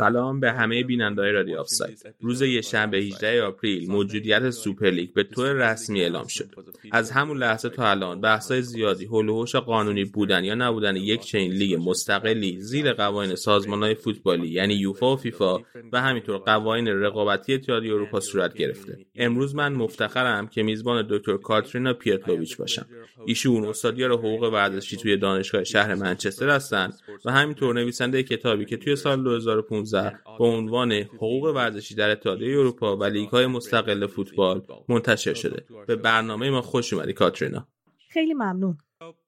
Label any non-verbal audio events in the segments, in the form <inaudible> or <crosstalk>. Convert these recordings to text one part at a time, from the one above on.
سلام به همه بینندههای رادیو آفساید. روز شنبه 18 April موجودیت سوپرلیگ به طور رسمی اعلام شد. از همون لحظه تا الان بحث‌های زیادی حول قانونی بودن یا نبودن یک چنین لیگ مستقلی زیر قوانین سازمانهای فوتبالی یعنی یوفا و فیفا و همینطور قوانین رقابتی اتحادیه اروپا صورت گرفته. امروز من مفتخرم که میزبان دکتر کاترینا پیرتلوویچ باشم. ایشون استادیار حقوق ورزشی توی دانشگاه شهر منچستر هستند و همینطور نویسنده کتابی که توی سال 2015 با عنوان حقوق ورزشی در اتحادیه اروپا و لیگ های مستقل فوتبال منتشر شده. به برنامه ما خوش اومدی کاترینا خیلی ممنون.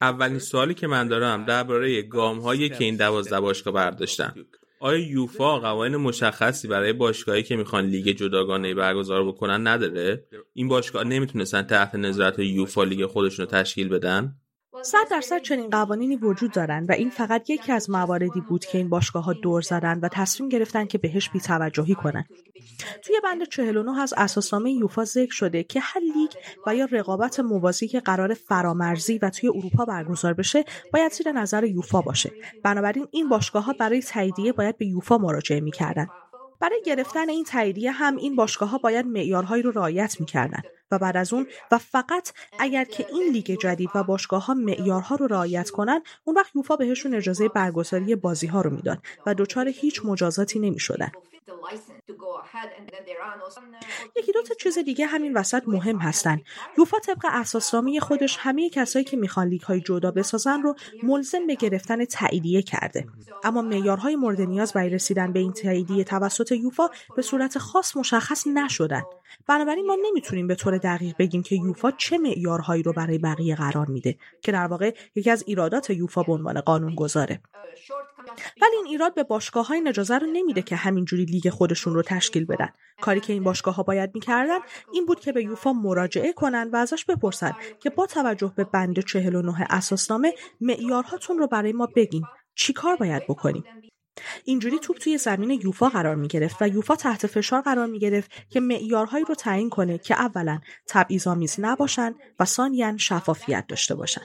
اولین سوالی که من دارم درباره گام هایی که این دوازده باشگاه برداشتن. آیا یوفا قوانین مشخصی برای باشگاهی که می‌خوان لیگ جداگانه برگزار بکنن نداره؟ این باشگاه نمی‌تونستن تحت نظارت یوفا لیگ خودشون رو تشکیل بدن؟ صد درصد چنین قوانینی وجود دارند و این فقط یکی از مواردی بود که این باشگاه ها دور زدن و تصمیم گرفتن که بهش بیتوجهی کنند. توی بند 49 از اساسنامه یوفا ذکر شده که هر لیگ و یا رقابت موازی که قرار فرامرزی و توی اروپا برگزار بشه باید زیر نظر یوفا باشه. بنابراین این باشگاه ها برای تاییدیه باید به یوفا مراجعه می‌کردن. برای گرفتن این تاییدیه هم این باشگاه ها باید معیارهایی رو رعایت می‌کردن و بعد از اون و فقط اگر که این لیگ جدید و باشگاه ها معیارها رو رعایت کنن اون وقت یوفا بهشون اجازه برگزاری بازی ها رو می‌داد و دچار هیچ مجازاتی نمی‌شدن. یکی دو تا چیز دیگه همین وسط مهم هستن. یوفا طبق اساسنامه خودش همه کسایی که می‌خوان لیگ های جدا بسازن رو ملزم به گرفتن تاییدیه کرده. اما معیارهای مورد نیاز برای رسیدن به این تاییدیه توسط یوفا به صورت خاص مشخص نشدن. بنابراین ما نمی‌تونیم به طور دقیق بگیم که یوفا چه معیارهایی رو برای بقیه قرار میده که در واقع یکی از ایرادات یوفا به عنوان قانون گذاره ولی این ایراد به باشگاه های اجازه رو نمیده که همینجوری لیگ خودشون رو تشکیل بدن. کاری که این باشگاه ها باید می‌کردن این بود که به یوفا مراجعه کنن و ازش بپرسن که با توجه به بند 49 اساسنامه معیارهاتون رو برای ما بگین. چی کار باید بکنیم؟ اینجوری توپ توی زمین یوفا قرار می گرفت و یوفا تحت فشار قرار می گرفت که معیارهایی رو تعیین کنه که اولا تبعیض‌آمیز نباشن و ثانیا شفافیت داشته باشن.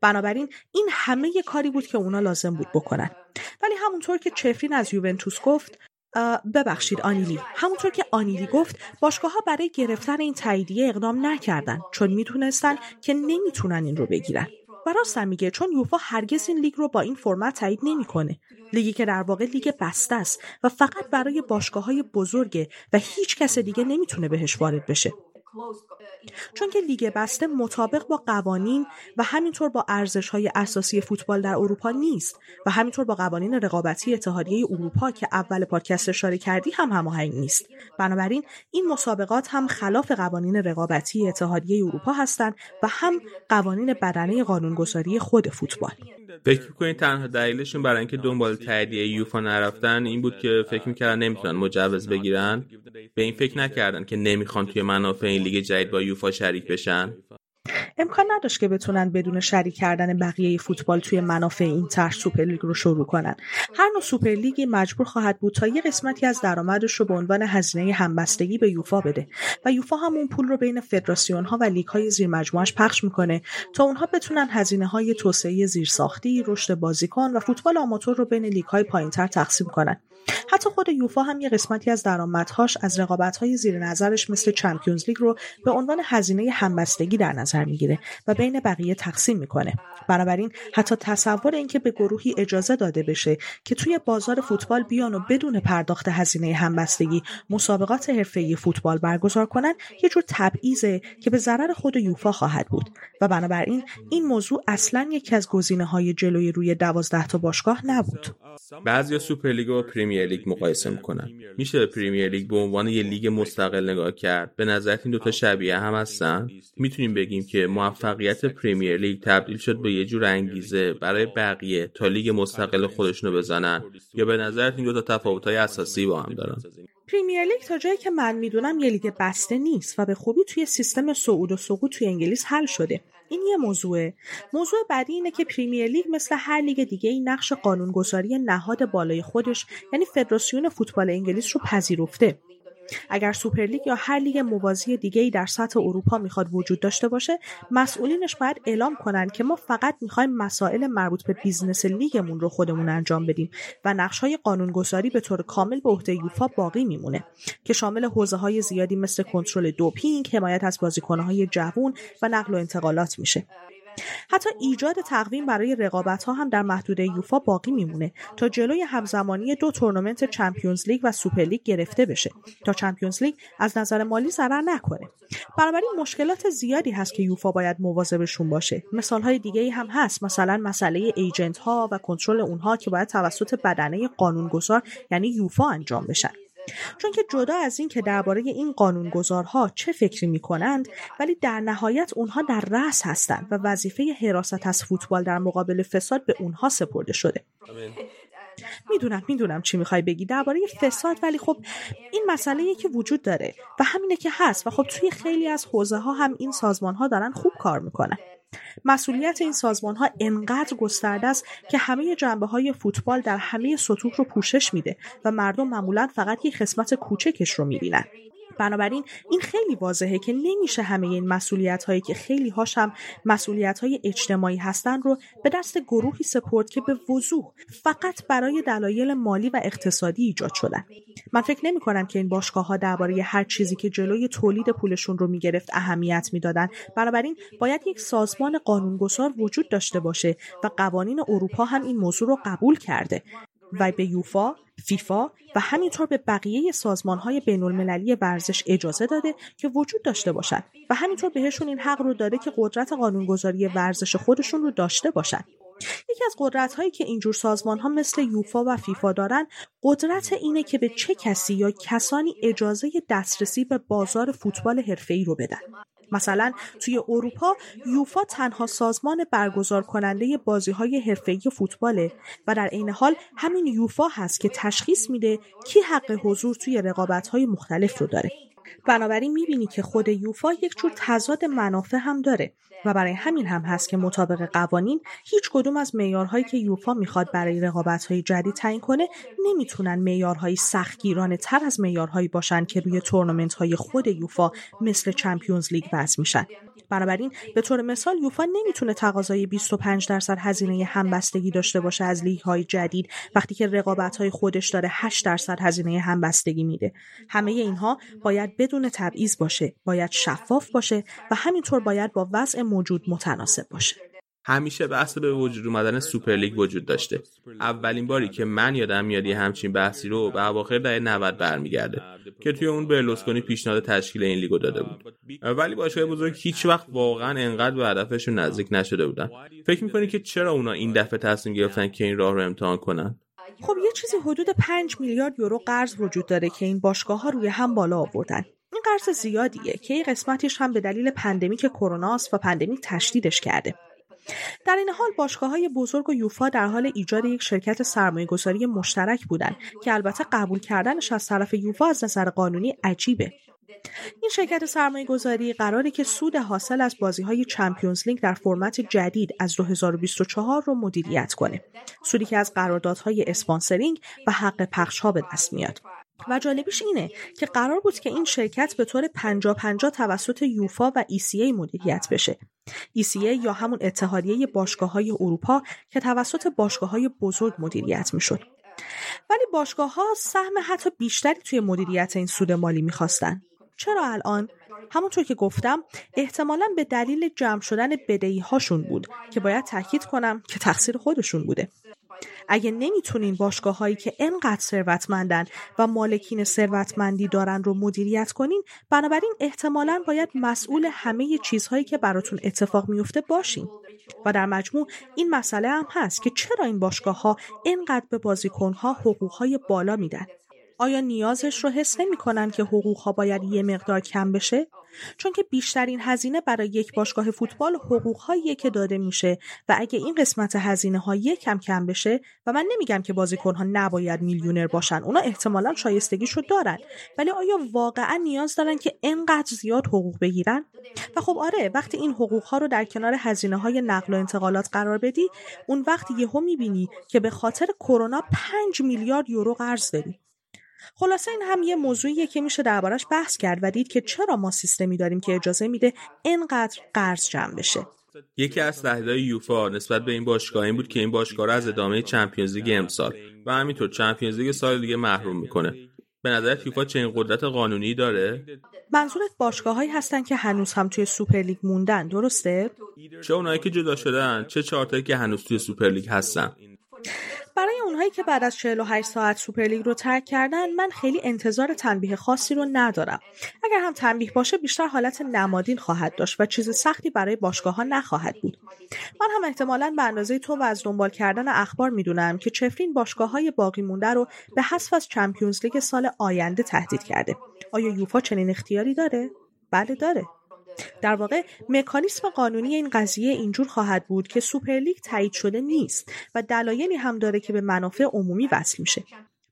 بنابراین این همه یه کاری بود که اونا لازم بود بکنن. ولی همونطور که چفرین از یوونتوس گفت ببخشید آنیلی. همونطور که آنیلی گفت باشگاه ها برای گرفتن این تاییدیه اقدام نکردن چون می‌تونستن که نمی‌تونن این رو بگیرن. راستم میگه چون یوفا هرگز این لیگ رو با این فرمت تایید نمی‌کنه. لیگی که در واقع لیگ بسته است و فقط برای باشگاه های بزرگه و هیچ کس دیگه نمی‌تونه بهش وارد بشه. چون که لیگ بسته مطابق با قوانین و همینطور با ارزش های اساسی فوتبال در اروپا نیست و همینطور با قوانین رقابتی اتحادیه اروپا که اول پادکست اشاره کردی هم هماهنگ نیست. بنابراین این مسابقات هم خلاف قوانین رقابتی اتحادیه اروپا هستند و هم قوانین بدنه قانونگذاری خود فوتبال. فکر می‌کنید تنها دلیلشون برای اینکه دنبال تاییدیه یوفا نرفتن این بود که فکر می‌کردن نمی‌تونن مجوز بگیرن؟ به این فکر نکردن که نمی‌خوان توی منافع این لیگ جدید با یوفا شریک بشن؟ امکان نداشت که بتونن بدون شریک کردن بقیه فوتبال توی منافع این طرح سوپرلیگ رو شروع کنن. هر نوع سوپرلیگی مجبور خواهد بود تا یه قسمتی از درآمدش رو به عنوان هزینه همبستگی به یوفا بده و یوفا هم اون پول رو بین فدراسیون ها و لیگ های زیر مجموعش پخش می‌کنه تا اونها بتونن هزینه های توسعه زیرساختی رشد بازیکن و فوتبال آماتور رو بین لیگ های پایینتر تقسیم کنن. حتی خود یوفا هم یه قسمتی از درآمدهاش از رقابت‌های زیر نظرش مثل چمپیونز لیگ رو به عنوان هزینه همبستگی در نظر می‌گیره و بین بقیه تقسیم می‌کنه. بنابراین حتی تصور اینکه به گروهی اجازه داده بشه که توی بازار فوتبال بیان و بدون پرداخت هزینه همبستگی مسابقات حرفه‌ای فوتبال برگزار کنن یه جور تبعیضه که به ضرر خود یوفا خواهد بود. و بنابراین این موضوع اصلا یکی از گزینه‌های جلوی روی دوازده تا باشگاه نبود. بعضیا سوپرلیگ و پریمیر لیگ مقایسه می‌کنن. میشه به پریمیر لیگ به عنوان یه لیگ مستقل نگاه کرد؟ به نظر این دوتا شبیه هم هستن؟ می‌تونیم بگیم که موفقیت پریمیر لیگ تبدیل شد به یه جور انگیزه برای بقیه تا لیگ مستقل خودشونو بزنن یا به نظر این دوتا تفاوت‌های اساسی با هم دارن؟ پریمیر لیگ تا جایی که من می‌دونم یه لیگ بسته نیست و به خوبی توی سیستم صعود و سقوط توی انگلیس حل شده. این یه موضوعه. موضوع بعدی اینه که پریمیر لیگ مثل هر لیگ دیگه این نقش قانونگذاری نهاد بالای خودش یعنی فدراسیون فوتبال انگلیس رو پذیرفته. اگر سوپرلیگ یا هر لیگ موازی دیگه در سطح اروپا می‌خواد وجود داشته باشه مسئولینش باید اعلام کنند که ما فقط می‌خوایم مسائل مربوط به business لیگمون رو خودمون انجام بدیم و نقش های قانونگذاری به طور کامل به عهده یوفا باقی میمونه که شامل حوزه های زیادی مثل کنترل دوپینگ حمایت از بازیکنهای جوون و نقل و انتقالات میشه. حتی ایجاد تقویم برای رقابت ها هم در محدوده یوفا باقی میمونه تا جلوی همزمانی دو تورنمنت Champions League و سوپر لیگ گرفته بشه تا Champions League از نظر مالی ضرر نکنه. بنابراین مشکلات زیادی هست که یوفا باید مواظبشون باشه. مثال های دیگه هم هست. مثلا مسئله agent ها و کنترل اونها که باید توسط بدنه قانونگذار یعنی یوفا انجام بشن. چون که جدا از این که درباره این قانونگذارها چه فکری می کنند ولی در نهایت اونها در رأس هستند و وظیفه حراست از فوتبال در مقابل فساد به اونها سپرده شده. می‌دونم می‌دونم چی می‌خوای بگی درباره فساد ولی خب این مسئله که وجود داره و همینه که هست و خب توی خیلی از حوزه ها هم این سازمان ها دارن خوب کار می‌کنن. مسئولیت این سازمان ها انقدر گسترده است که همه جنبه های فوتبال در همه سطوح رو پوشش میده و مردم معمولا فقط یک قسمت کوچکش رو می‌بینن. بنابراین این خیلی واضحه که نمیشه همه این مسئولیت هایی که خیلی هاش هم مسئولیت های اجتماعی هستن رو به دست گروهی سپورت که به وضوح فقط برای دلایل مالی و اقتصادی ایجاد شدن. من فکر نمی کنم که این باشگاه ها درباره هر چیزی که جلوی تولید پولشون رو می‌گرفت اهمیت می‌دادن. بنابراین باید یک سازمان قانونگذار وجود داشته باشه و قوانین اروپا هم این موضوع رو قبول کرده. و به یوفا، فیفا و همینطور به بقیه سازمان های بین المللی ورزش اجازه داده که وجود داشته باشند و همینطور بهشون این حق رو داده که قدرت قانونگذاری ورزش خودشون رو داشته باشند. یکی از قدرت هایی که اینجور سازمان ها مثل یوفا و فیفا دارن قدرت اینه که به چه کسی یا کسانی اجازه دسترسی به بازار فوتبال حرفه‌ای رو بدن. مثلا توی اروپا یوفا تنها سازمان برگزار کننده بازی های حرفه‌ای فوتباله و در عین حال همین یوفا هست که تشخیص میده کی حق حضور توی رقابت های مختلف رو داره. بنابراین می‌بینی که خود یوفا یک جور تضاد منافع هم داره و برای همین هم هست که مطابق قوانین هیچ کدوم از معیارهایی که یوفا می‌خواد برای رقابت‌های جدید تعیین کنه نمی‌تونن معیارهایی سختگیرانه تر از معیارهایی باشن که روی تورنمنت های خود یوفا مثل Champions League وضع میشن. بنابراین به طور مثال یوفا نمی‌تونه تقاضای 25 درصد هزینه همبستگی داشته باشه از لیگ های جدید وقتی که رقابت های خودش داره 8 درصد هزینه همبستگی میده. همه اینها باید بدون تبعیض باشه باید شفاف باشه و همینطور باید با وضع موجود متناسب باشه. همیشه بحث به وجود اومدن سوپرلیگ وجود داشته. اولین باری که من یادم میاد یه همچین بحثی رو به اواخر دهه 90 برمیگرده که توی اون برلوسکونی پیشنهاد تشکیل این لیگو داده بود. ولی باشگاه بزرگ هیچ وقت واقعا انقدر به هدفشون نزدیک نشده بودن. فکر می‌کنی که چرا اونا این دفعه تصمیم گرفتن که این راه رو امتحان کنن؟ خب یه چیزی حدود 5 میلیارد یورو قرض وجود داره که این باشگاه ها روی هم بالا آوردن. این قرض زیادیه که این قسمتش هم به دلیل pandemic کرونا و pandemic تشدیدش کرده. در این حال باشگاه های بزرگ و یوفا در حال ایجاد یک شرکت سرمایه گذاری مشترک بودند که البته قبول کردنش از طرف یوفا از نظر قانونی عجیبه. این شرکت سرمایه گذاری قراره که سود حاصل از بازی های Champions League در فرمت جدید از 2024 رو مدیریت کنه. سودی که از قراردادهای sponsoring و حق پخش ها به دست میاد. و جالبیش اینه که قرار بود که این شرکت به طور 50 50 توسط یوفا و ECA مدیریت بشه. ECA یا همون اتحادیه باشگاه های اروپا که توسط باشگاه های بزرگ مدیریت می‌شد. ولی باشگاه ها سهم حتی بیشتری توی مدیریت این سود مالی می‌خواستن. چرا الان؟ همونطور که گفتم احتمالا به دلیل جمع شدن بدهی هاشون بود که باید تاکید کنم که تقصیر خودشون بوده. اگه نمی‌تونین باشگاه هایی که انقدر ثروتمندن و مالکین ثروتمندی دارن رو مدیریت کنین بنابراین احتمالا باید مسئول همه چیزهایی که براتون اتفاق میفته باشین. و در مجموع این مسئله هم هست که چرا این باشگاه ها انقدر به بازیکن ها حقوق های بالا میدن؟ آیا نیازش رو حس نمی کنن که حقوق ها باید یه مقدار کم بشه؟ چون که بیشترین هزینه برای یک باشگاه فوتبال حقوق هاییه که داده میشه و اگه این قسمت هزینه ها کم کم بشه و من نمیگم که بازیکن ها نباید میلیونر باشن اونا احتمالا شایستگیشو دارن ولی آیا واقعا نیاز دارن که انقدر زیاد حقوق بگیرن و خب آره وقتی این حقوق ها رو در کنار هزینه های نقل و انتقالات قرار بدی اون وقت یهو می‌بینی که به خاطر کرونا 5 میلیارد یورو قرض داری خلاصه این هم یه موضوعیه که میشه دربارش بحث کرد و دید که چرا ما سیستمی داریم که اجازه میده اینقدر قرض جمع بشه. یکی از تهدیدهای یوفا نسبت به این باشگاه این بود که این باشگاه را از ادامه چمپیونز لیگ امسال و همینطور چمپیونز لیگ سال دیگه محروم می‌کنه. به نظرت یوفا چنین قدرت قانونی داره؟ منظورت باشگاههایی هستن که هنوز هم توی سوپرلیگ موندن درسته؟ چه اونایی که جدا شدن چه چهارتایی که هنوز توی سوپرلیگ هستن. برای اونهایی که بعد از 48 ساعت سوپرلیگ رو ترک کردن من خیلی انتظار تنبیه خاصی رو ندارم. اگر هم تنبیه باشه بیشتر حالت نمادین خواهد داشت و چیز سختی برای باشگاه ها نخواهد بود. من هم احتمالا به اندازه تو و از دنبال کردن اخبار می‌دونم که چفرین باشگاه های باقی مونده رو به حذف از Champions League سال آینده تهدید کرده. آیا یوفا چنین اختیاری داره؟ بله داره. در واقع مکانیسم قانونی این قضیه اینجور خواهد بود که سوپرلیگ تایید شده نیست و دلایلی هم داره که به منافع عمومی وصل میشه.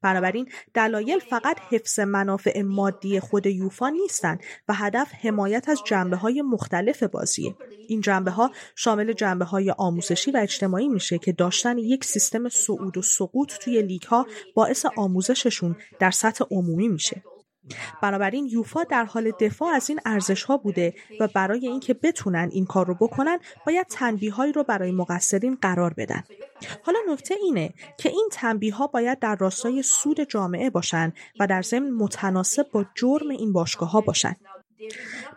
بنابراین دلایل فقط حفظ منافع مادی خود یوفا نیستند و هدف حمایت از جنبه های مختلف بازیه. این جنبه ها شامل جنبه های آموزشی و اجتماعی میشه که داشتن یک سیستم صعود و سقوط توی لیگ ها باعث آموزششون در سطح عمومی میشه. بنابراین یوفا در حال دفاع از این ارزش ها بوده و برای اینکه بتونن این کار رو بکنن باید تنبیه هایی رو برای مقصرین قرار بدن. حالا نکته اینه که این تنبیه ها باید در راستای سود جامعه باشن و در ضمن متناسب با جرم این باشگاه ها باشن.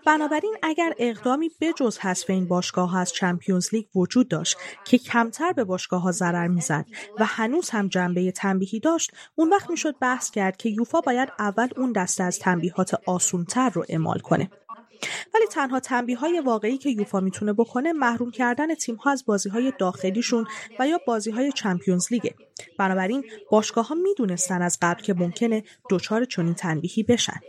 بنابراین اگر اقدامی بجز حذف این باشگاه از چمپیونز لیگ وجود داشت که کمتر به باشگاه ها ضرر می‌زد و هنوز هم جنبه تنبیهی داشت اون وقت می‌شد بحث کرد که یوفا باید اول اون دسته از تنبیهات آسونتر رو اعمال کنه. ولی تنها تنبیه های واقعی که یوفا می‌تونه بکنه محروم کردن تیم ها از بازی های داخلیشون و یا بازی های چمپیونز لیگه. بنابراین باشگاه ها می‌دونستن از قبل که ممکنه دچار چنین تنبیهی بشن.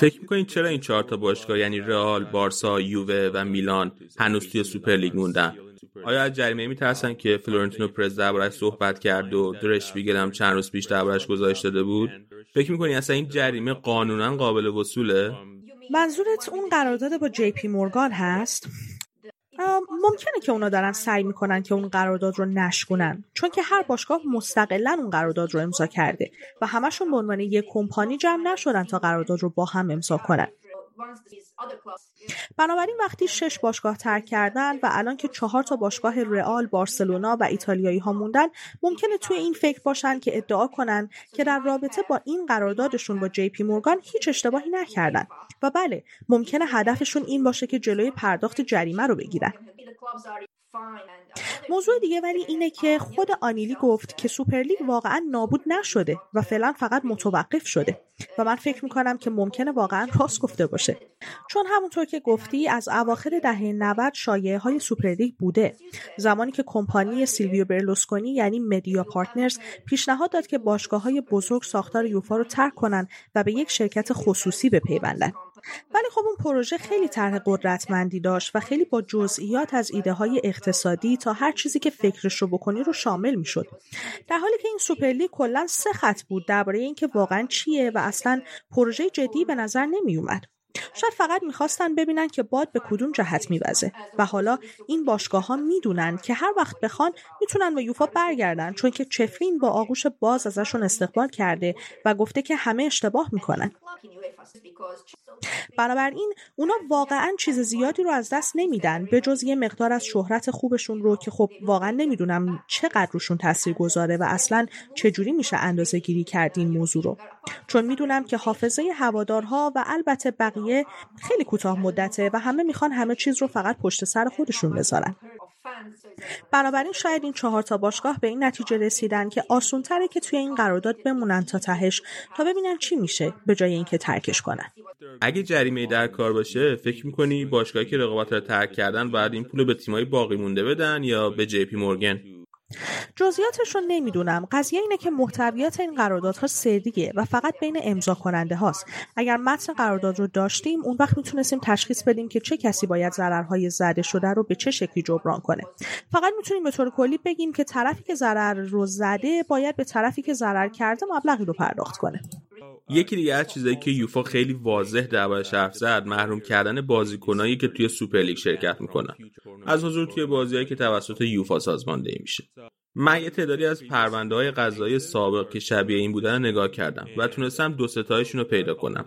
فکر می‌کنین چرا این چهار تا باشگاه یعنی رئال، بارسا، یووه و میلان هنوز توی سوپر لیگ موندن؟ آیا از جریمه میترسن که فلورنتینو پرز دربارش صحبت کرد و Der Spiegel هم چند روز پیش دربارش گزارش داده بود؟ فکر می‌کنی اصلا این جریمه قانونا قابل وصوله؟ منظورت اون قرارداد با JP Morgan هست؟ ممکنه که اونا دارن سعی می‌کنن که اون قرارداد رو نشکنن چون که هر باشگاه مستقلا اون قرارداد رو امضا کرده و همشون به عنوان یک کمپانی جمع نشدن تا قرارداد رو با هم امضا کنن. بنابراین وقتی شش باشگاه ترک کردن و الان که چهار تا باشگاه رئال، بارسلونا و ایتالیایی ها موندن ممکنه توی این فکر باشن که ادعا کنن که در رابطه با این قراردادشون با JP Morgan هیچ اشتباهی نکردن. و بله ممکنه هدفشون این باشه که جلوی پرداخت جریمه رو بگیرن. موضوع دیگه ولی اینه که خود آنیلی گفت که سوپرلیگ واقعا نابود نشده و فعلا فقط متوقف شده و من فکر می‌کنم که ممکنه واقعا راست گفته باشه. چون همونطور که گفتی از اواخر دهه 90 شایعه های سوپرلیگ بوده. زمانی که کمپانی سیلویو برلوسکونی یعنی Media Partners پیشنهاد داد که باشگاه های بزرگ ساختار یوفا رو ترک کنن و به یک شرکت خصوصی بپیوندن. ولی خب اون پروژه خیلی طرح قدرتمندی داشت و خیلی با جزئیات از ایده های اقتصادی تا هر چیزی که فکرش رو بکنی رو شامل می‌شد. در حالی که این سوپرلیگ کلا سه خط بود درباره اینکه واقعا چیه و اصلا پروژه جدی به نظر نمی اومد شاید فقط می‌خواستن ببینن که باد به کدوم جهت میوزه. و حالا این باشگاه ها می‌دونن که هر وقت بخوان می‌تونن به یوفا برگردن چون که چفرین با آغوش باز ازشون استقبال کرده و گفته که همه اشتباه می‌کنن. بنابراین اونا واقعا چیز زیادی رو از دست نمیدن به جز یه مقدار از شهرت خوبشون رو که خب واقعا نمی‌دونم چقدر روشون تاثیر گذاره و اصلا چجوری میشه اندازه گیری کرد این موضوع رو. چون می‌دونم که حافظه هوادارها و البته بقیه خیلی کوتاه مدته و همه می‌خوان همه چیز رو فقط پشت سر خودشون بذارن. بنابراین شاید این چهار تا باشگاه به این نتیجه رسیدن که آسون تره که توی این قرارداد بمونن تا تهش تا ببینن چی میشه به جای اینکه ترکش کنن. اگه جریمه در کار باشه فکر می‌کنی باشگاهی که رقابت رو ترک کردن بعد این پول به تیمای باقی مونده بدن یا به جی پی مورگن؟ جزئیاتش رو نمی‌دونم. قضیه اینه که محتویات این قراردادها سریه و فقط بین امضا کننده هاست. اگر متن قرارداد رو داشتیم اون وقت می‌تونستیم تشخیص بدیم که چه کسی باید ضررهای زده شده رو به چه شکلی جبران کنه. فقط می‌تونیم به طور کلی بگیم که طرفی که ضرر رو زده باید به طرفی که ضرر کرده مبلغی رو پرداخت کنه. یکی دیگه از چیزایی که یوفا خیلی واضح دربارش حرف زد محروم کردن بازیکنایی که توی سوپرلیگ شرکت می‌کنن. از حضور توی بازیهایی که توسط یوفا سازماندهی میشه. من یه تعدادی از پرونده های قضایی سابق که شبیه این بودن نگاه کردم و تونستم دو سه تاشون رو پیدا کنم.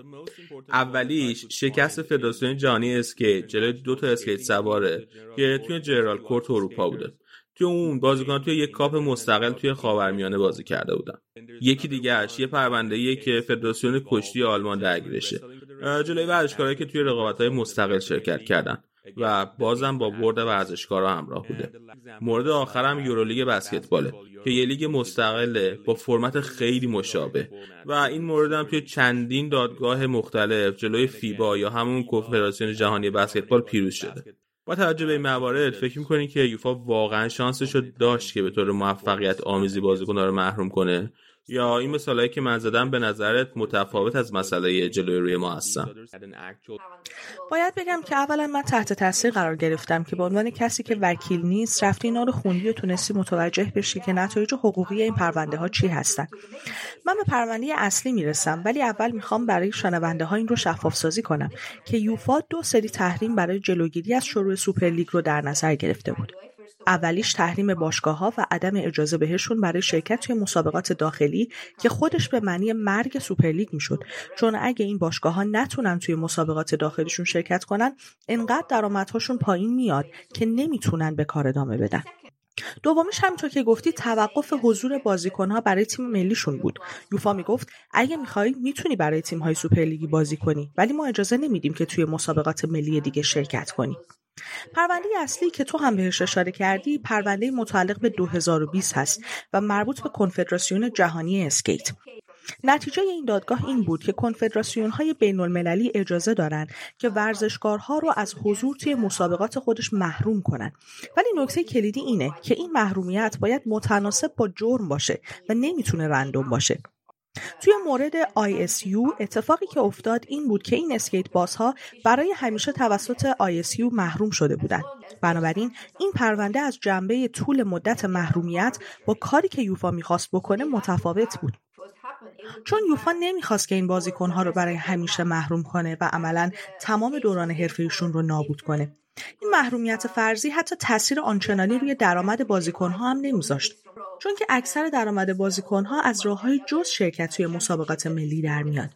اولیش شکست فدراسیون جهانی اسکیت جلوی دو تا اسکیت سواره که توی General Court اروپا بوده. توی اون بازیکن توی یک کاپ مستقل توی خاورمیانه بازی کرده بودن. یکی دیگهش یه پرونده که فدراسیون کشتی آلمان درگیرشه. جلوی ورزشکارایی که توی رقابت‌های مستقل شرکت کردن و بازم با برد ورزشکارا همراه بوده. مورد آخرم یورولیگ بسکتباله که یه لیگ مستقله با فرمت خیلی مشابه. و این مورد هم توی چندین دادگاه مختلف جلوی فیبا یا همون کنفدراسیون جهانی بسکتبال پیروز شده. با توجه به این موارد فکر می‌کنی که یوفا واقعا شانسش رو داشت که به طور موفقیت آمیزی بازیکنها رو محروم کنه؟ یا این مثالهایی که من زدم به نظرت متفاوت از مسئله جلوی روی ما هستن؟ باید بگم که اولا من تحت تاثیر قرار گرفتم که به عنوان کسی که وکیل نیست رفتی اینا رو خوندی و تونستی متوجه بشی که نتایج حقوقی این پرونده ها چی هستن. من به پرونده اصلی می‌رسم ولی اول می‌خوام برای شنونده ها این رو شفاف سازی کنم که یوفا دو سری تحریم برای جلوگیری از شروع سوپرلیگ رو در نظر گرفته بود. اولیش تحریم باشگاه ها و عدم اجازه بهشون برای شرکت توی مسابقات داخلی که خودش به معنی مرگ سوپرلیگ می‌شد. چون اگه این باشگاه ها نتونن توی مسابقات داخلیشون شرکت کنن انقدر درآمدهاشون پایین میاد که نمی‌تونن به کار ادامه بدن. دومیش همینطور که گفتی توقف حضور بازیکنها برای تیم ملیشون بود. یوفا می‌گفت اگه می‌خوای می‌تونی برای تیم های سوپرلیگی بازی کنی ولی ما اجازه نمیدیم که توی مسابقات ملی دیگه شرکت کنی. پرونده اصلی که تو هم بهش اشاره کردی پرونده متعلق به 2020 هست و مربوط به کنفدراسیون جهانی اسکیت. نتیجه این دادگاه این بود که کنفدراسیون های بین المللی اجازه دارند که ورزشکارها رو از حضور توی مسابقات خودش محروم کنند ولی نکته کلیدی اینه که این محرومیت باید متناسب با جرم باشه و نمی‌تونه رندوم باشه توی مورد ISU اتفاقی که افتاد این بود که این اسکیت ها برای همیشه توسط ISU محروم شده بودند. بنابراین این پرونده از جنبه طول مدت محرومیت با کاری که یوفا می‌خواست بکنه متفاوت بود. چون یوفا نمی‌خواست که این بازیکنها رو برای همیشه محروم کنه و عملا تمام دوران حرفهشون رو نابود کنه. این محرومیت فرضی حتی تاثیر آنچنانی روی درآمد بازیکنها هم نمیذاشت. چون که اکثر درآمد بازیکنها از راههای جز شرکت توی مسابقات ملی در میاد.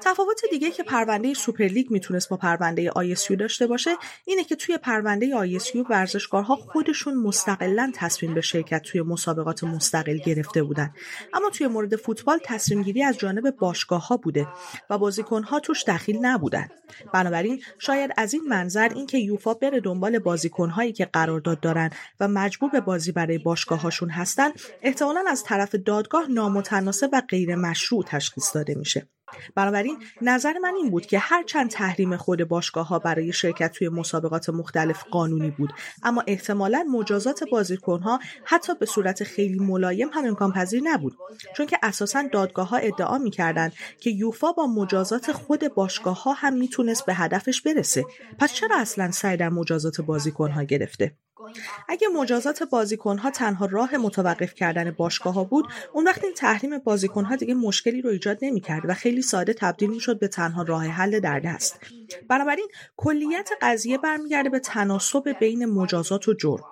تفاوت دیگه که پرونده سوپرلیگ می‌تونست با پرونده ISU داشته باشه اینه که توی پرونده ISU ورزشکارها خودشون مستقلا تصمیم به شرکت توی مسابقات مستقل گرفته بودن. اما توی مورد فوتبال تصمیم گیری از جانب باشگاه ها بوده و بازیکنها توش دخیل نبودن. بنابراین شاید از این منظر اینکه یوفا بره دنبال بازیکنهایی که قرارداد دارن و مجبور به بازی برای باشگاههاشون هستن احتمالا از طرف دادگاه نامتناسب و غیر مشروع تشخیص داده میشه. بنابراین نظر من این بود که هرچند تحریم خود باشگاه ها برای شرکت توی مسابقات مختلف قانونی بود. اما احتمالا مجازات بازیکن ها حتی به صورت خیلی ملایم هم امکان پذیر نبود. چون که اساسا دادگاه ها ادعا می‌کردند که یوفا با مجازات خود باشگاه ها هم می‌تونست به هدفش برسه. پس چرا اصلا سعی در مجازات بازیکن ها گرفته؟ اگه مجازات بازیکنها تنها راه متوقف کردن باشگاه ها بود اون وقت این تحریم بازیکنها دیگه مشکلی رو ایجاد نمی‌کرد و خیلی ساده تبدیل می‌شد به تنها راه حل در دست بنابراین کلیت قضیه برمیگرده به تناسب بین مجازات و جرم.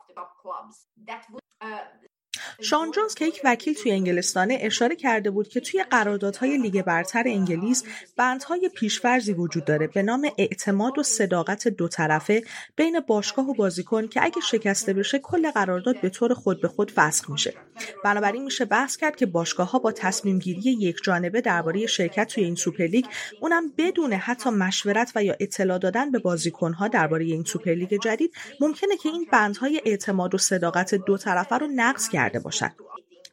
شان جونز که یک وکیل توی انگلستانه اشاره کرده بود که توی قراردادهای لیگ برتر انگلیس بندهای پیش‌فرضی وجود داره به نام اعتماد و صداقت دو طرفه بین باشگاه و بازیکن که اگه شکسته بشه کل قرارداد به طور خود به خود فسخ میشه. بنابراین میشه بحث کرد که باشگاه ها با تصمیم گیری یک جانبه درباره شرکت توی این سوپرلیگ اونم بدون حتی مشورت و یا اطلاع دادن به بازیکن ها درباره این سوپرلیگ جدید ممکنه که این بندهای اعتماد و صداقت دو طرفه رو نقض کرده باشن.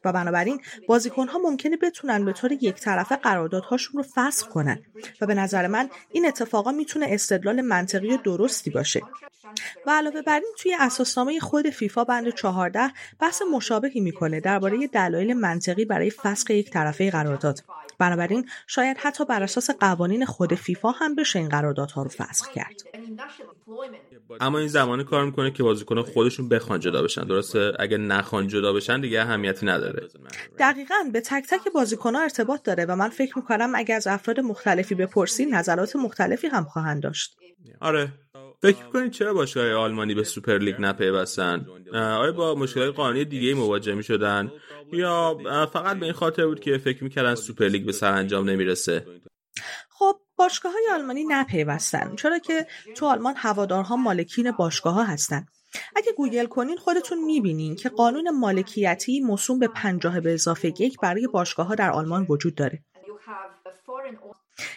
و بنابراین بازیکن ها ممکنه بتونن به طور یک طرفه قراردادهاشون رو فسخ کنن. و به نظر من این اتفاقا می‌تونه استدلال منطقی و درستی باشه. و علاوه بر این توی اساسنامه خود فیفا بند 14 بحث مشابهی می‌کنه درباره دلایل منطقی برای فسخ یک طرفه قرارداد. بنابراین شاید حتی بر اساس قوانین خود فیفا هم بشه این قراردادها رو فسخ کرد. اما این زمانی کار می‌کنه که بازیکن خودشون بخوان جدا بشن. درسته؟ اگه نخوان جدا بشن دیگه اهمیتی نداره. دقیقا به تک تک بازیکنها ارتباط داره و من فکر می‌کنم اگه از افراد مختلفی بپرسی نظرات مختلفی هم خواهند داشت. آره. فکر کنید چرا باشگاه آلمانی به سوپر لیگ نپیوستن؟ آیا با مشکلات قانونی دیگه مواجه می شدن یا فقط به این خاطر بود که فکر می‌کردن سوپر لیگ به سرانجام نمی‌رسه؟ باشگاه های آلمانی نپیوستن چرا که تو آلمان هوادارها مالکین باشگاه ها هستن. اگه گوگل کنین خودتون می‌بینین که قانون مالکیتی موسوم به پنجاه به اضافه یک برای باشگاه ها در آلمان وجود داره.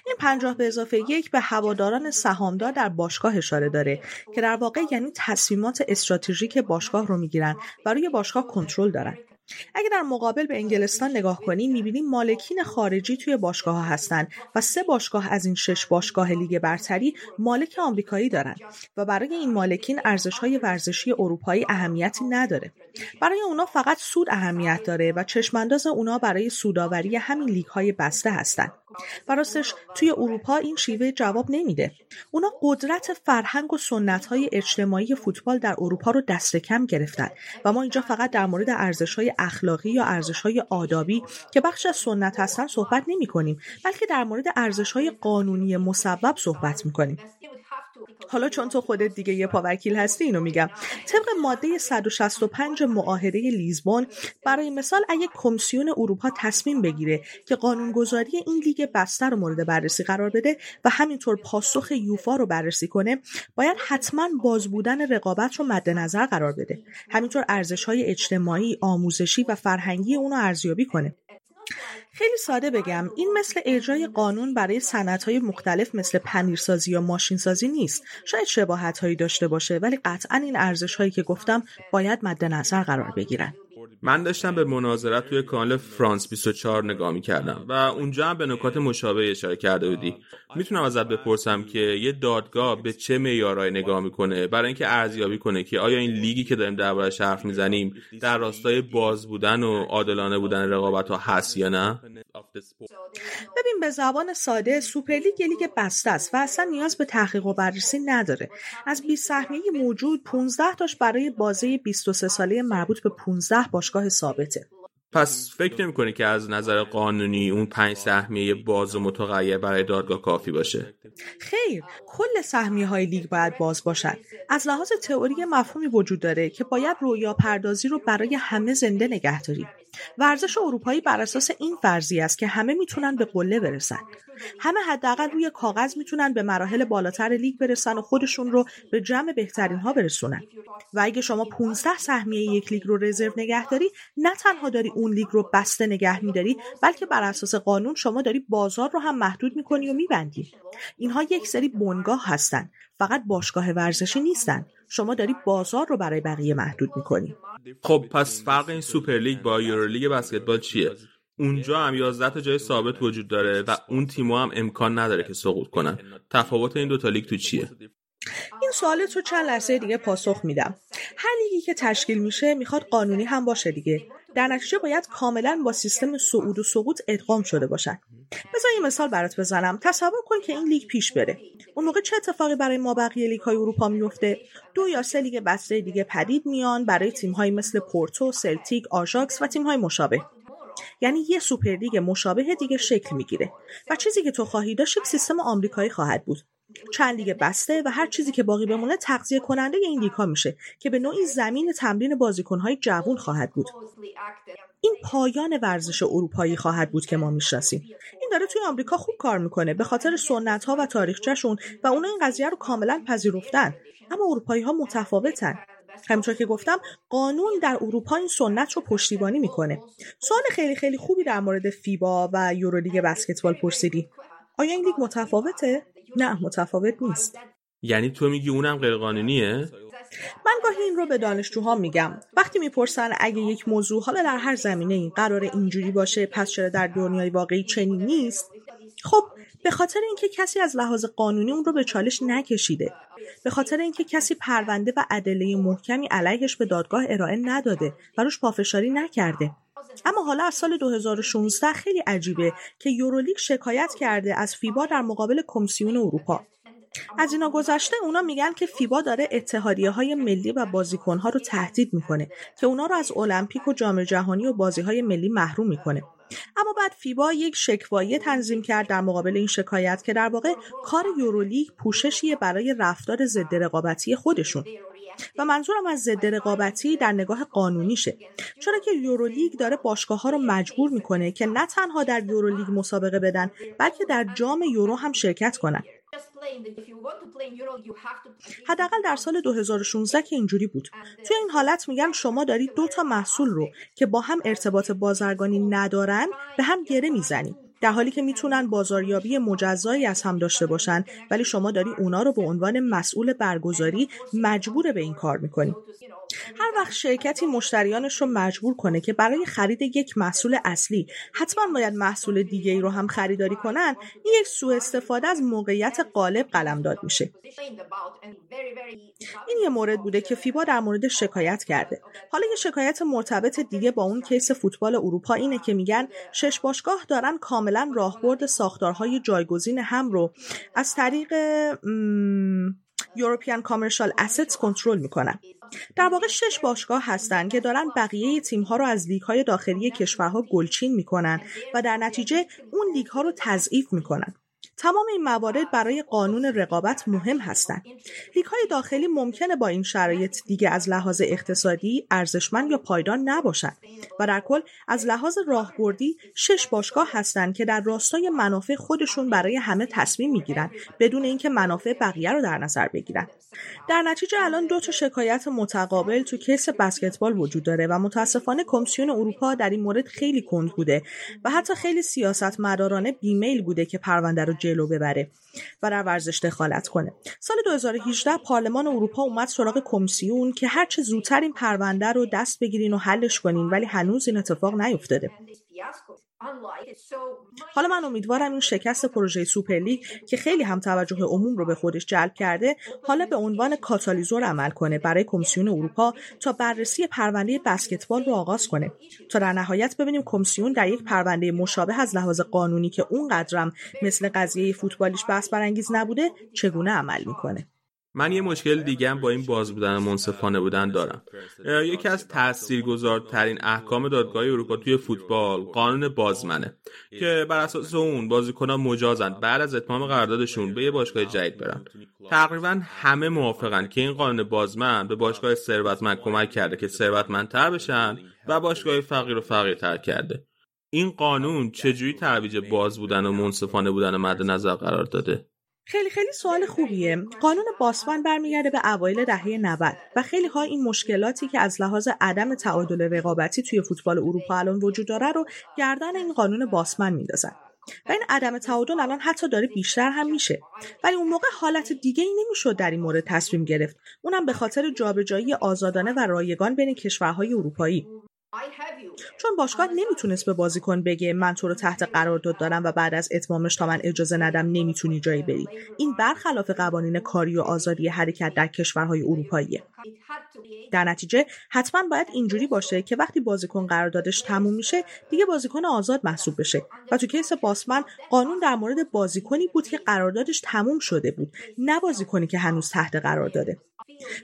این پنجاه به اضافه یک به هواداران سهامدار در باشگاه اشاره داره که در واقع یعنی تصمیمات استراتژیک باشگاه رو می‌گیرن برای باشگاه کنترل دارن. اگه در مقابل به انگلستان نگاه کنیم می‌بینیم مالکین خارجی توی باشگاه ها هستن و سه باشگاه از این شش باشگاه لیگ برتری مالک آمریکایی دارن و برای این مالکین ارزش های ورزشی اروپایی اهمیتی نداره. برای اونا فقط سود اهمیت داره و چشمانداز اونا برای سوداوری همین لیگ های بسته هستن. و راستش توی اروپا این شیوه جواب نمیده. اونا قدرت فرهنگ و سنت های اجتماعی فوتبال در اروپا رو دست کم گرفتن و ما اینجا فقط در مورد ارزش های اخلاقی یا ارزش های آدابی که بخش از سنت هستن صحبت نمی کنیم بلکه در مورد ارزش های قانونی مسبب صحبت می کنیم حالا چون تو خودت دیگه یه پاوکیل هستی اینو میگم. طبق ماده 165 معاهده لیزبون برای مثال اگه کمیسیون اروپا تصمیم بگیره که قانونگذاری این لیگ بسته رو مورد بررسی قرار بده و همینطور پاسخ یوفا رو بررسی کنه باید حتما باز بودن رقابت رو مد نظر قرار بده. همینطور ارزش های اجتماعی آموزشی و فرهنگی اونو ارزیابی کنه. خیلی ساده بگم این مثل اجرای قانون برای های مختلف مثل پنیرسازی یا ماشینسازی نیست. شاید شباهت هایی داشته باشه ولی قطعا این ارزش هایی که گفتم باید مد نظر قرار بگیرن. من داشتم به مناظرت توی کانال فرانس 24 نگاه می کردم و اونجا هم به نکات مشابه اشاره کرده بودی. می‌تونم ازت بپرسم که یه دادگاه به چه معیارهایی نگاه می‌کنه؟ برای اینکه ارزیابی کنه که آیا این لیگی که داریم دربارش حرف می‌زنیم در راستای باز بودن و عادلانه بودن رقابت ها هست یا نه؟ ببین به زبان ساده سوپرلیگ لیگ بسته است و اصلا نیاز به تحقیق و بررسی نداره. از 20 سهمیه موجود 15 تاش برای بازه 23 ساله مربوط به 15 باشگاه ثابته. پس فکر نمی‌کنی که از نظر قانونی اون پنج سهمیه باز و متغیر برای دادگاه کافی باشه؟ خیر کل سهمیه های لیگ باید باز باشد از لحاظ تئوری مفهومی وجود داره که باید رویا پردازی رو برای همه زنده نگه داریم. ورزش اروپایی بر اساس این فرضیه است که همه می‌تونن به قله برسن. همه حداقل روی کاغذ می‌تونن به مراحل بالاتر لیگ برسن و خودشون رو به جمع بهترین ها برسونن. و اگه شما 15 سهمیه یک لیگ رو رزرو نگه داری نه تنها داری اون لیگ رو بسته نگه میداری بلکه بر اساس قانون شما داری بازار رو هم محدود می‌کنی و میبندی. اینها یک سری بنگاه هستن. فقط باشگاه ورزشی نیستن. شما داری بازار رو برای بقیه محدود می‌کنی. خب پس فرق این سوپرلیگ با یورولیگ بسکتبال چیه؟ اونجا هم 11 تا جای ثابت وجود داره و اون تیم‌ها هم امکان نداره که سقوط کنن. تفاوت این دو تا لیگ تو چیه؟ این سوالتو چند لحظه دیگه پاسخ میدم. هر لیگی که تشکیل میشه می‌خواد قانونی هم باشه دیگه. در نتیجه باید کاملا با سیستم صعود و سقوط ادغام شده باشن بذار یه مثال برات بزنم. تصور کن که این لیگ پیش بره. اون موقع چه اتفاقی برای مابقی لیگ های اروپا میفته دو یا سه لیگ بسته دیگه پدید میان برای تیم های مثل پورتو سلتیک آژاکس و تیم های مشابه. یعنی یه سوپرلیگ مشابه دیگه شکل می‌گیره. و چیزی که تو خواهی داشت سیستم آمریکایی خواهد بود. چند لیگ بسته و هر چیزی که باقی بمونه تغذیه کننده این لیگ ها میشه که به نوعی زمین تمرین بازیکنهای جوون خواهد بود. این پایان ورزش اروپایی خواهد بود که ما می‌شناسیم. این داره توی آمریکا خوب کار می‌کنه به خاطر سنت ها و تاریخچهشون و اونا این قضیه رو کاملا پذیرفتن. اما اروپایی ها متفاوتن. همینطور که گفتم قانون در اروپا این سنت رو پشتیبانی می‌کنه. سوال خیلی خیلی خوبی در مورد فیبا و یورولیگ بسکتبال پرسیدی. آیا این لیگ متفاوته؟ نه متفاوت نیست. یعنی تو میگی اونم غیرقانونیه؟ من گاهی این رو به دانشجوها میگم. وقتی می‌پرسن اگه یک موضوع حالا در هر زمینه این قرار اینجوری باشه پس چرا در دنیای واقعی چنین نیست؟ خب به خاطر اینکه کسی از لحاظ قانونی اون رو به چالش نکشیده. به خاطر اینکه کسی پرونده و ادله محکمی علیهش به دادگاه ارائه نداده و روش پافشاری نکرده. اما حالا از سال 2016 خیلی عجیبه که یورولیگ شکایت کرده از فیبا در مقابل کمیسیون اروپا. از اینا گذشته اونا میگن که فیبا داره اتحادیه های ملی و بازیکن ها رو تهدید می‌کنه که اونا رو از المپیک و جام جهانی و بازی های ملی محروم می‌کنه. اما بعد فیبا یک شکوایه تنظیم کرد در مقابل این شکایت که در واقع کار یورولیگ پوششیه برای رفتار ضد رقابتی خودشون. و منظورم از ضد رقابتی در نگاه قانونیشه چرا که یورولیگ داره باشگاه ها رو مجبور می‌کنه که نه تنها در یورولیگ مسابقه بدن بلکه در جام یورو هم شرکت کنن. حداقل در سال 2016 که اینجوری بود. توی این حالت میگن شما دارید دو تا محصول رو که با هم ارتباط بازرگانی ندارن به هم گره می‌زنید. در حالی که می‌تونن بازاریابی مجزایی از هم داشته باشن ولی شما داری اونا رو به عنوان مسئول برگزاری مجبور به این کار می‌کنی. هر وقت شرکتی مشتریانش رو مجبور کنه که برای خرید یک محصول اصلی حتما باید محصول دیگه ای رو هم خریداری کنن این یک سوء استفاده از موقعیت قالب قلمداد میشه. این یه مورد بوده که فیبا در مورد شکایت کرده. حالا یه شکایت مرتبط دیگه با اون کیس فوتبال اروپا اینه که میگن شش باشگاه دارن کاملا راهبرد ساختارهای جایگزین هم رو از طریق European Commercial Assets کنترل می‌کنن. در واقع شش باشگاه هستند که دارن بقیه تیم ها رو از لیگ های داخلی کشورها گلچین می‌کنن و در نتیجه اون لیگ ها رو تضعیف می‌کنن. تمام این موارد برای قانون رقابت مهم هستند. لیگ های داخلی ممکنه با این شرایط دیگه از لحاظ اقتصادی ارزشمند یا پایدار نباشند و در کل از لحاظ راهبردی شش باشگاه هستند که در راستای منافع خودشون برای همه تصمیم می‌گیرن بدون اینکه منافع بقیه رو در نظر بگیرن. در نتیجه الان دو تا شکایت متقابل تو case بسکتبال وجود داره و متاسفانه کمیسیون اروپا در این مورد خیلی کند بوده و حتی خیلی سیاستمدارانه بی‌میل بوده که پرونده رو جلو ببره و در ورزش دخالت کنه. سال 2018 پارلمان اروپا اومد سراغ کمیسیون که هرچه زودتر این پرونده رو دست بگیرین و حلش کنین ولی هنوز این اتفاق نیفتاده. حالا من امیدوارم این شکست پروژه سوپرلیگ که خیلی هم توجه عموم رو به خودش جلب کرده حالا به عنوان کاتالیزور عمل کنه برای کمیسیون اروپا تا بررسی پرونده بسکتبال رو آغاز کنه. تا در نهایت ببینیم کمیسیون در یک پرونده مشابه از لحاظ قانونی که اون قدرم مثل قضیه فوتبالیش بحث برانگیز نبوده چگونه عمل می‌کنه. من یه مشکل دیگه با این باز بودن منصفانه بودن دارم. یکی از تاثیرگذارترین احکام دادگاه اروپا توی فوتبال قانون بازمنه که بر اساس اون بازیکنان مجازن. بعد از اتمام قراردادشون به یه باشگاه جدید برن. تقریبا همه موافقن که این قانون بازمن به باشگاه ثروتمند کمک کرده که ثروتمندتر بشن و باشگاه فقیر و فقیرتر کرده. این قانون چجوری ترویج باز بودن و منصفانه بودن مد نظر قرار داده؟ خیلی خیلی سوال خوبیه. قانون باسمن برمیگرده به اوایل دهه 90 و خیلی ها این مشکلاتی که از لحاظ عدم تعادل رقابتی توی فوتبال اروپا الان وجود داره رو گردن این قانون باسمن میندازن. و این عدم تعادل الان حتی داره بیشتر هم میشه. ولی اون موقع حالت دیگه ای نمی‌شد در این مورد تصمیم گرفت. اونم به خاطر جابجایی آزادانه و رایگان بین کشورهای اروپایی. چون باشگاه نمی‌تونست به بازیکن بگه من تو رو تحت قرارداد دارم و بعد از اتمامش تا من اجازه ندم نمی‌تونی جایی بری. این برخلاف قوانین کاری و آزادی حرکت در کشورهای اروپاییه. در نتیجه حتما باید اینجوری باشه که وقتی بازیکن قراردادش تموم میشه دیگه بازیکن آزاد محسوب بشه. و تو کیس باسمن قانون در مورد بازیکنی بود که قراردادش تموم شده بود نه بازیکنی که هنوز تحت قرارداده.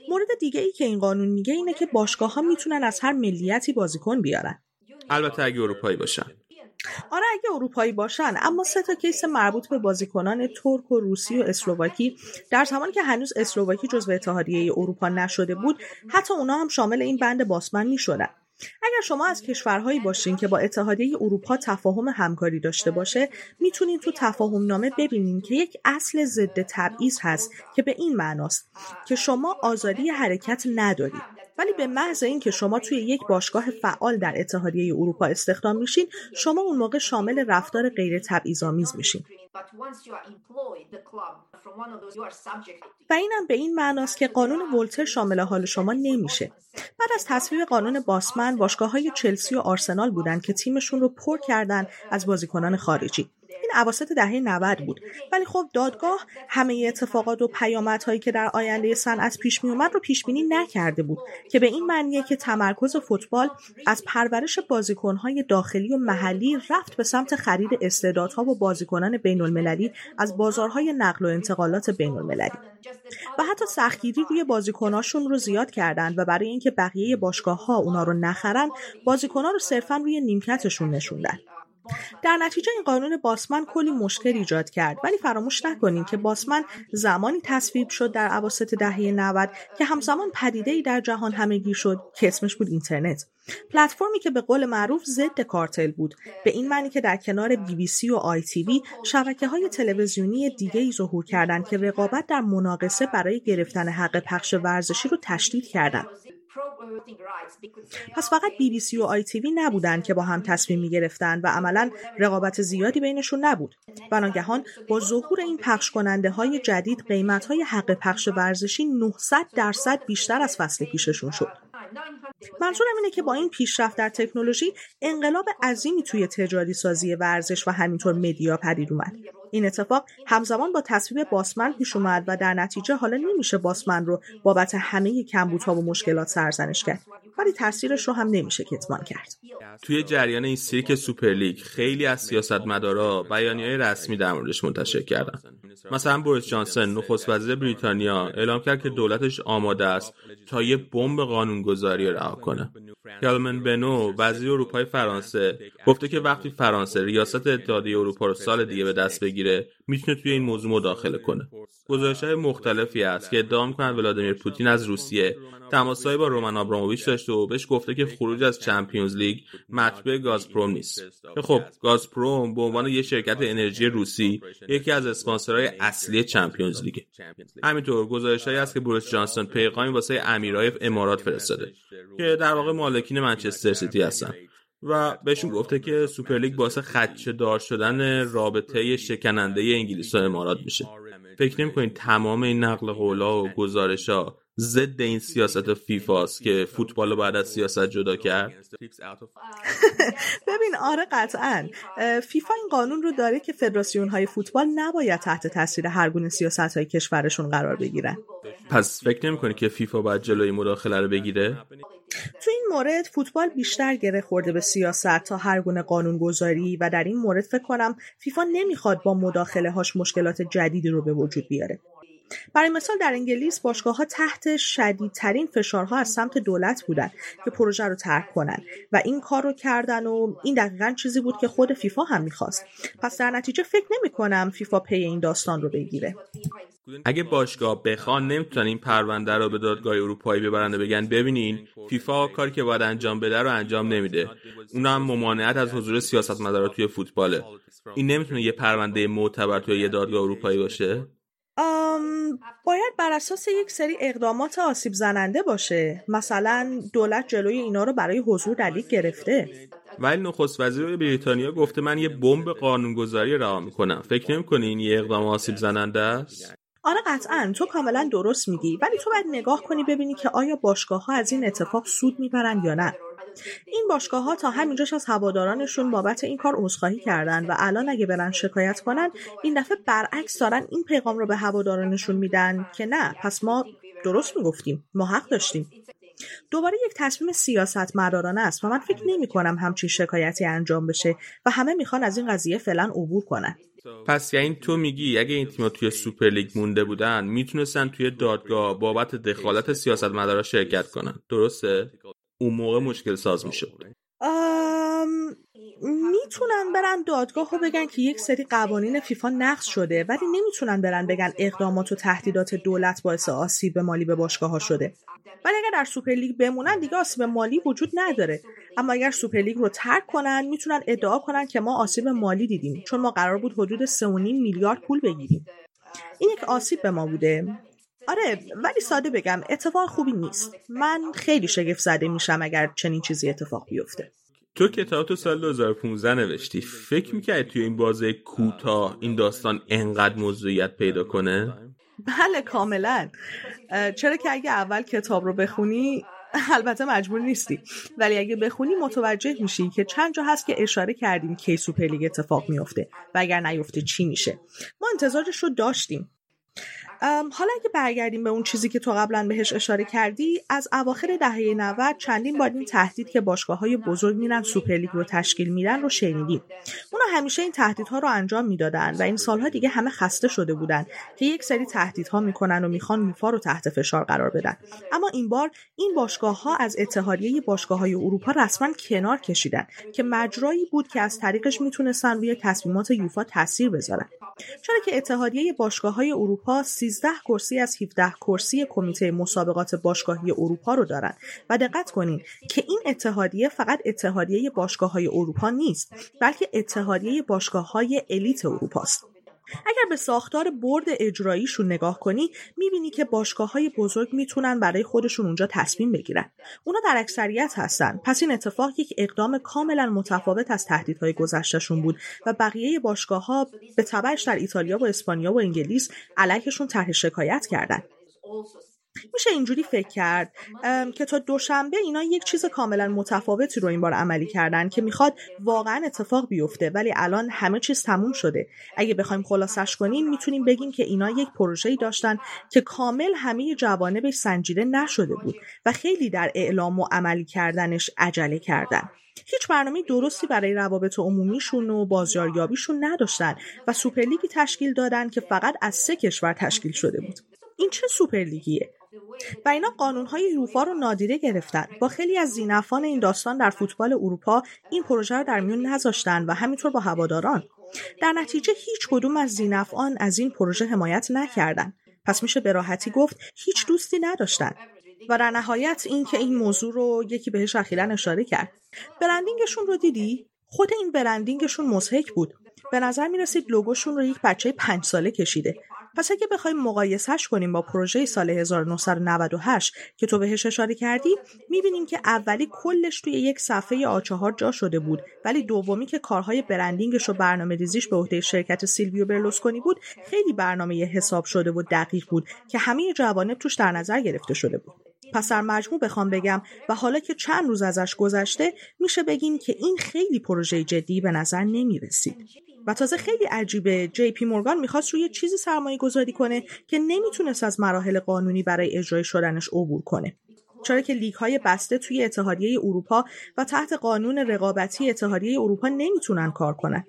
مورد دیگه ای که این قانون میگه اینه که باشگاه ها می‌تونن از هر ملیتی بازیکن بیارن. البته اگه اروپایی باشن. آره اگه اروپایی باشن. اما سه تا کیس مربوط به بازیکنان ترک و روسی و اسلوواکی در زمانی که هنوز اسلوواکی جزو اتحادیه اروپا نشده بود حتی اونا هم شامل این بند باسمن می‌شدن. اگر شما از کشورهایی باشین که با اتحادیه اروپا تفاهم همکاری داشته باشه می‌تونید تو تفاهم نامه ببینین که یک اصل ضد تبعیض هست که به این معناست که شما آزادی حرکت ندارید. ولی به محض اینکه شما توی یک باشگاه فعال در اتحادیه اروپا استخدام میشین شما اون موقع شامل رفتار غیر تبعیض‌آمیز میشین. و اینم به این معناست که قانون ولتر شامل حال شما نمیشه. بعد از تصویب قانون باسمن باشگاه های چلسی و آرسنال بودند که تیمشون رو پر کردن از بازیکنان خارجی. این عواسط دهه 90 بود. ولی خب دادگاه همه اتفاقات و پیامدهایی که در آینده صنعت پیش می اومد رو پیش بینی نکرده بود که به این معنیه که تمرکز فوتبال از پرورش بازیکنهای داخلی و محلی رفت به سمت خرید استعدادها و بازیکنان بین المللی از بازارهای نقل و انتقالات بین المللی و حتی سختگیری روی بازیکناشون رو زیاد کردن و برای اینکه بقیه باشگاه ها اونا رو نخرن بازیکنها رو صرفا روی نیمکتشون نشوندن. در نتیجه این قانون باسمن کلی مشکل ایجاد کرد. ولی فراموش نکنیم که باسمن زمانی تصویب شد در اواسط دهه 90 که همزمان پدیده ای در جهان همگیر شد که اسمش بود اینترنت. پلتفرمی که به قول معروف ضد کارتل بود. به این معنی که در کنار بی بی سی و آی تی وی شبکه های تلویزیونی دیگه ای ظهور کردند که رقابت در مناقصه برای گرفتن حق پخش ورزشی رو تشدید کردند. پس فقط بی بی سی و آی تی وی نبودن که با هم تصمیم می گرفتن و عملا رقابت زیادی بینشون نبود. و ناگهان با ظهور این پخش کننده های جدید قیمت های حق پخش ورزشی 900 درصد بیشتر از فصل پیششون شد. منظورم اینه که با این پیشرفت در تکنولوژی انقلاب عظیمی توی تجاری سازی ورزش و همینطور مدیا پدید اومد. این اتفاق همزمان با تصویب باسمن پیش اومد و در نتیجه حالا نمیشه باسمن رو بابت همه کمبودها و مشکلات سرزنش کرد. ولی تاثیرش رو هم نمیشه کتمان کرد. توی جریان این سیرک سوپرلیگ خیلی از سیاستمدارا بیانیه‌های رسمی در موردش منتشر کردن. مثلا بوریس جانسن نخست وزیر بریتانیا اعلام کرد که دولتش آماده است تا یه بمب قانونگذاری رها کنه. کلمان بون وزیر اروپای فرانسه گفته که وقتی فرانسه ریاست اتحادیه اروپا رو سال دیگه به دست بگیره می‌تونه توی این موضوع مداخله کنه. گزارش های مختلفی است که ادعا می‌کنن ولادیمیر پوتین از روسیه. تماسهایی با رومن آبراموویچ داشته و بهش گفته که خروج از Champions League مطبوع گازپروم نیست. که خب گازپروم به عنوان یه شرکت انرژی روسی یکی از اسپانسرهای اصلی Champions League همینطور گزارشهایی است که بوریس جانسون پیغامی واسه امیرای امارات فرستاده که در واقع مالکین منچستر سیتی هستن. و بهشون گفته که سوپرلیگ باعث خدشه دار شدن رابطه شکننده انگلیس و امارات میشه. فکر نمی کنید تمام این نقل قولا و گزارش ها ضد این سیاست فیفاست که فوتبال بعد از سیاست جدا کرد. <laughs> ببین آره قطعا. فیفا این قانون رو داره که فدراسیون های فوتبال نباید تحت تاثیر هر گونه سیاست های کشورشون قرار بگیرن پس فکر نمی کنی که فیفا باید جلوی مداخله رو بگیره؟ تو این مورد فوتبال بیشتر گره خورده به سیاست تا هر گونه قانونگذاری و در این مورد فکر کنم فیفا نمی‌خواد با مداخله هاش مشکلات جدیدی رو به وجود بیاره. برای مثال در انگلیس باشگاه ها تحت شدیدترین فشارها از سمت دولت بودن که پروژه رو ترک کنن و این کار رو کردن و این دقیقا چیزی بود که خود فیفا هم می‌خواست. پس در نتیجه فکر نمی کنم فیفا پی این داستان رو بگیره. اگه باشگاه بخوان نمی‌تونن این پرونده رو به دادگاه اروپایی ببرن و بگن ببینین فیفا کاری که باید انجام بده رو انجام نمیده. اون هم ممانعت از حضور سیاستمدارا توی فوتباله. این نمی‌تونه یه پرونده معتبر توی یه دادگاه اروپایی باشه؟ آم، باید بر اساس یک سری اقدامات آسیب زننده باشه. مثلا دولت جلوی اینا رو برای حضور در لیگ گرفته. ولی نخست وزیر بریتانیا گفته من یه بمب قانونگذاری رها می‌کنم. فکر نمی‌کنی این یه اقدام آسیب زننده است؟ آره قطعا. تو کاملا درست میگی. ولی تو باید نگاه کنی ببینی که آیا باشگاه ها از این اتفاق سود می‌برن یا نه. این باشگاه ها تا همینجاش از هوادارانشون بابت این کار عذرخواهی کردن و الان اگه برن شکایت کنن این دفعه برعکس دارن این پیغام رو به هوادارانشون میدن که نه پس ما درست می‌گفتیم ما حق داشتیم. دوباره یک تصمیم سیاست مدارانه است و من فکر نمی کنم همچین شکایتی انجام بشه و همه می‌خوان از این قضیه فعلا عبور کنن. پس یعنی تو میگی اگه این تیم‌ها توی سوپرلیگ مونده بودن می‌تونستن توی دادگاه بابت دخالت سیاست مدارا شرکت کنن. درسته؟ اون موقع مشکل ساز می‌شد. می‌تونن برن دادگاه و بگن که یک سری قوانین فیفا نقض شده ولی نمی‌تونن برن بگن اقدامات و تهدیدات دولت باعث آسیب مالی به باشگاه ها شده. ولی اگر در سوپرلیگ بمونن دیگه آسیب مالی وجود نداره. اما اگر سوپرلیگ رو ترک کنن می‌تونن ادعا کنن که ما آسیب مالی دیدیم چون ما قرار بود حدود 3.5 میلیارد پول بگیریم. این یک آسیب به ما بوده. آره ولی ساده بگم اتفاق خوبی نیست. من خیلی شگفت زده میشم اگر چنین چیزی اتفاق بیفته. تو کتاب تو سال 2015 نوشتی. فکر می‌کردی توی این بازه کوتاه این داستان انقدر موضوعیت پیدا کنه؟ بله کاملا. چرا که اگه اول کتاب رو بخونی البته مجبور نیستی. ولی اگه بخونی متوجه میشی که چند جا هست که اشاره کردیم کی سوپرلیگ اتفاق میفته و اگر نیفته چی میشه. ما انتظارش رو داشتیم. حالا اگه برگردیم به اون چیزی که تو قبلا بهش اشاره کردی از اواخر دهه 90 چندین بار این تهدید که باشگاه های بزرگ میرن سوپرلیگ رو تشکیل میدن رو شنیدیم. اونا همیشه این تهدیدها رو انجام می‌دادن و این سالها دیگه همه خسته شده بودن که یک سری تهدیدها می‌کنن و می‌خوان یوفا رو تحت فشار قرار بدن. اما این بار این باشگاه ها از اتحادیه باشگاه های اروپا رسما کنار کشیدن که مجرایی بود که از طریقش می‌تونستن روی تصمیمات یوفا تاثیر بذارن. چرا که اتحادیه باشگاه های اروپا 13 کرسی از 17 کرسی کمیته مسابقات باشگاهی اروپا رو دارن. و دقت کنین که این اتحادیه فقط اتحادیه باشگاه های اروپا نیست بلکه اتحادیه باشگاه های الیت اروپاست. اگر به ساختار برد اجراییشون نگاه کنی می‌بینی که باشگاه های بزرگ می‌تونن برای خودشون اونجا تصمیم بگیرن. اونا در اکثریت هستن. پس این اتفاق یک اقدام کاملا متفاوت از تهدیدهای گذشتهشون بود و بقیه باشگاه ها به تبعش در ایتالیا و اسپانیا و انگلیس علیهشون طرح شکایت کردن. میشه اینجوری فکر کرد. که تا دوشنبه اینا یک چیز کاملا متفاوتی رو این بار عملی کردن که می‌خواد واقعا اتفاق بیفته ولی الان همه چیز تموم شده. اگه بخوایم خلاصش کنیم می‌تونیم بگیم که اینا یک پروژه‌ای داشتن که کامل همه جوانبش سنجیده نشده بود و خیلی در اعلام و عملی کردنش عجله کردن. هیچ برنامه درستی برای روابط عمومیشون و بازاریابیشون نداشتن و سوپرلیگی تشکیل دادن که فقط از سه کشور تشکیل شده بود. این چه سوپرلیگیه؟ و اینا قانونهای یوفا رو نادیده گرفتن. با خیلی از زینفان این داستان در فوتبال اروپا این پروژه رو در میون نذاشتن و همینطور با هواداران. در نتیجه هیچ کدوم از زینفان از این پروژه حمایت نکردن. پس میشه به راحتی گفت هیچ دوستی نداشتن. و در نهایت این که این موضوع رو یکی بهش اخیرا اشاره کرد. برندینگشون رو دیدی؟ خود این برندینگشون مزهک بود. به نظر می رسید لوگوشون رو یک بچه پنج ساله کشیده پس اگه بخوایم مقایسهش کنیم با پروژه سال 1998 که تو بهش اشاره کردی می‌بینیم که اولی کلش توی یک صفحه آچهار جا شده بود ولی دومی که کارهای برندینگش و برنامه ریزیش به عهده شرکت سیلویو برلوسکونی بود خیلی برنامه حساب شده و دقیق بود که همه جوانب توش در نظر گرفته شده بود پس در مجموع بخوام بگم و حالا که چند روز ازش گذشته میشه بگیم که این خیلی پروژه جدی به نظر نمی رسید. و تازه خیلی عجیبه. جی پی مورگان می‌خواست روی چیزی سرمایه گذاری کنه که نمی‌تونست از مراحل قانونی برای اجرای شدنش عبور کنه. چرا که لیگ های بسته توی اتحادیه اروپا و تحت قانون رقابتی اتحادیه اروپا نمی‌تونن کار کنن؟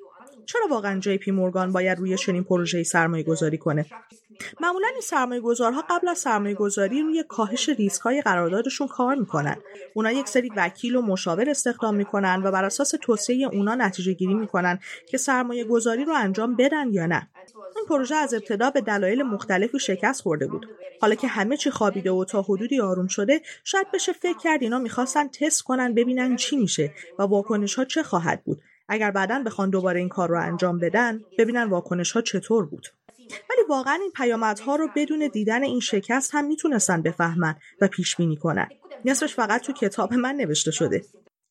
چرا واقعا جی پی مورگان باید روی چنین پروژه‌ای سرمایه گذاری کنه؟ معمولا این سرمایه گذارها قبل از سرمایه گذاری روی کاهش ریسک های قراردادشون کار می‌کنن. اونا یک سری وکیل و مشاور استخدام می‌کنن و بر اساس توصیه اونا نتیجه گیری می‌کنن که سرمایه گذاری رو انجام بدن یا نه. این پروژه از ابتدا به دلایل مختلفی شکست خورده بود. حالا که همه چی خوابیده و تا حدودی آروم شده شاید بشه فکر کرد اینا می‌خواستن تست کنن ببینن چی میشه و واکنش ها چه خواهد بود. اگر بعدا بخوان دوباره این کار رو انجام بدن ببینن واکنش ها چطور بود. ولی واقعا این پیامدها رو بدون دیدن این شکست هم می‌تونستن بفهمن و پیش بینی کنن. نصفش فقط تو کتاب من نوشته شده.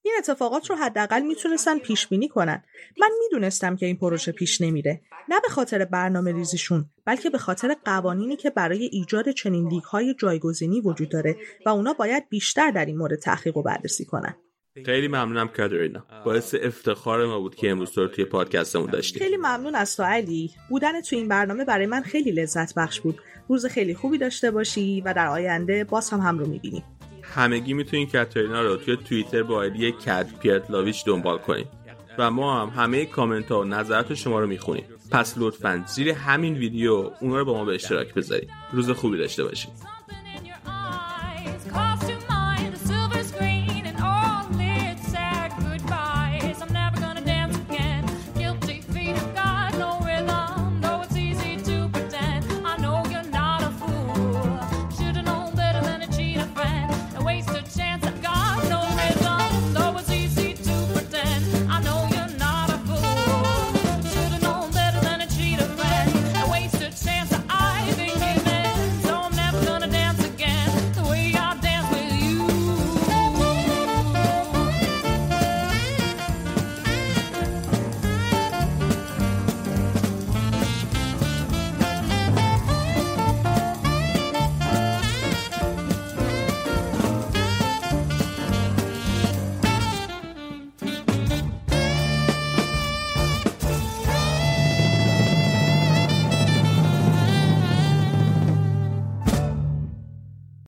این اتفاقات رو حداقل می‌تونستن پیش بینی کنن. من می‌دونستم که این پروژه پیش نمیره. نه به خاطر برنامه ریزیشون بلکه به خاطر قوانینی که برای ایجاد چنین لیگ های جایگزینی وجود داره و اونا باید بیشتر در این مورد تحقیق و بررسی کنن. خیلی ممنونم کاترینا باعث افتخار ما بود که امروز تو توی پادکستمون داشتیم. خیلی ممنون از تو علی. بودن تو این برنامه برای من خیلی لذت بخش بود. روز خیلی خوبی داشته باشی و در آینده باز هم هم رو می‌بینیم همگی می‌تونین کاترینا رو توی توییتر با آیدی کت پیرتلاویچ دنبال کنیم و ما هم همه کامنت ها و نظرات شما رو می‌خونیم. پس لطفا زیر همین ویدیو اونا رو با ما به اشتراک بذارید روز خوبی داشته باشید